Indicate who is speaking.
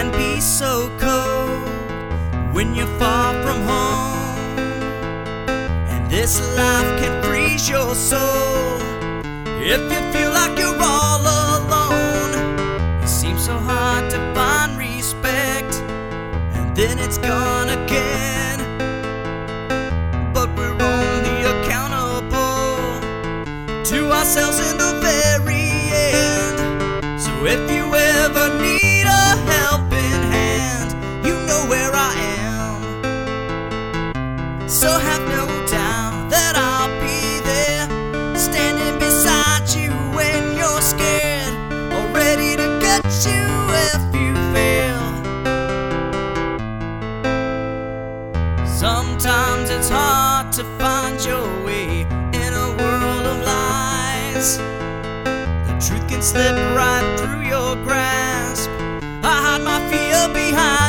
Speaker 1: can be so cold when you're far from home. And this life can freeze your soul if you feel like you're all alone. It seems so hard to find respect, and then it's gone again. But we're only accountable to ourselves. So have no doubt that I'll be there, standing beside you when you're scared, or ready to get you if you fail. Sometimes it's hard to find your way in a world of lies. The truth can slip right through your grasp. I hide my fear behind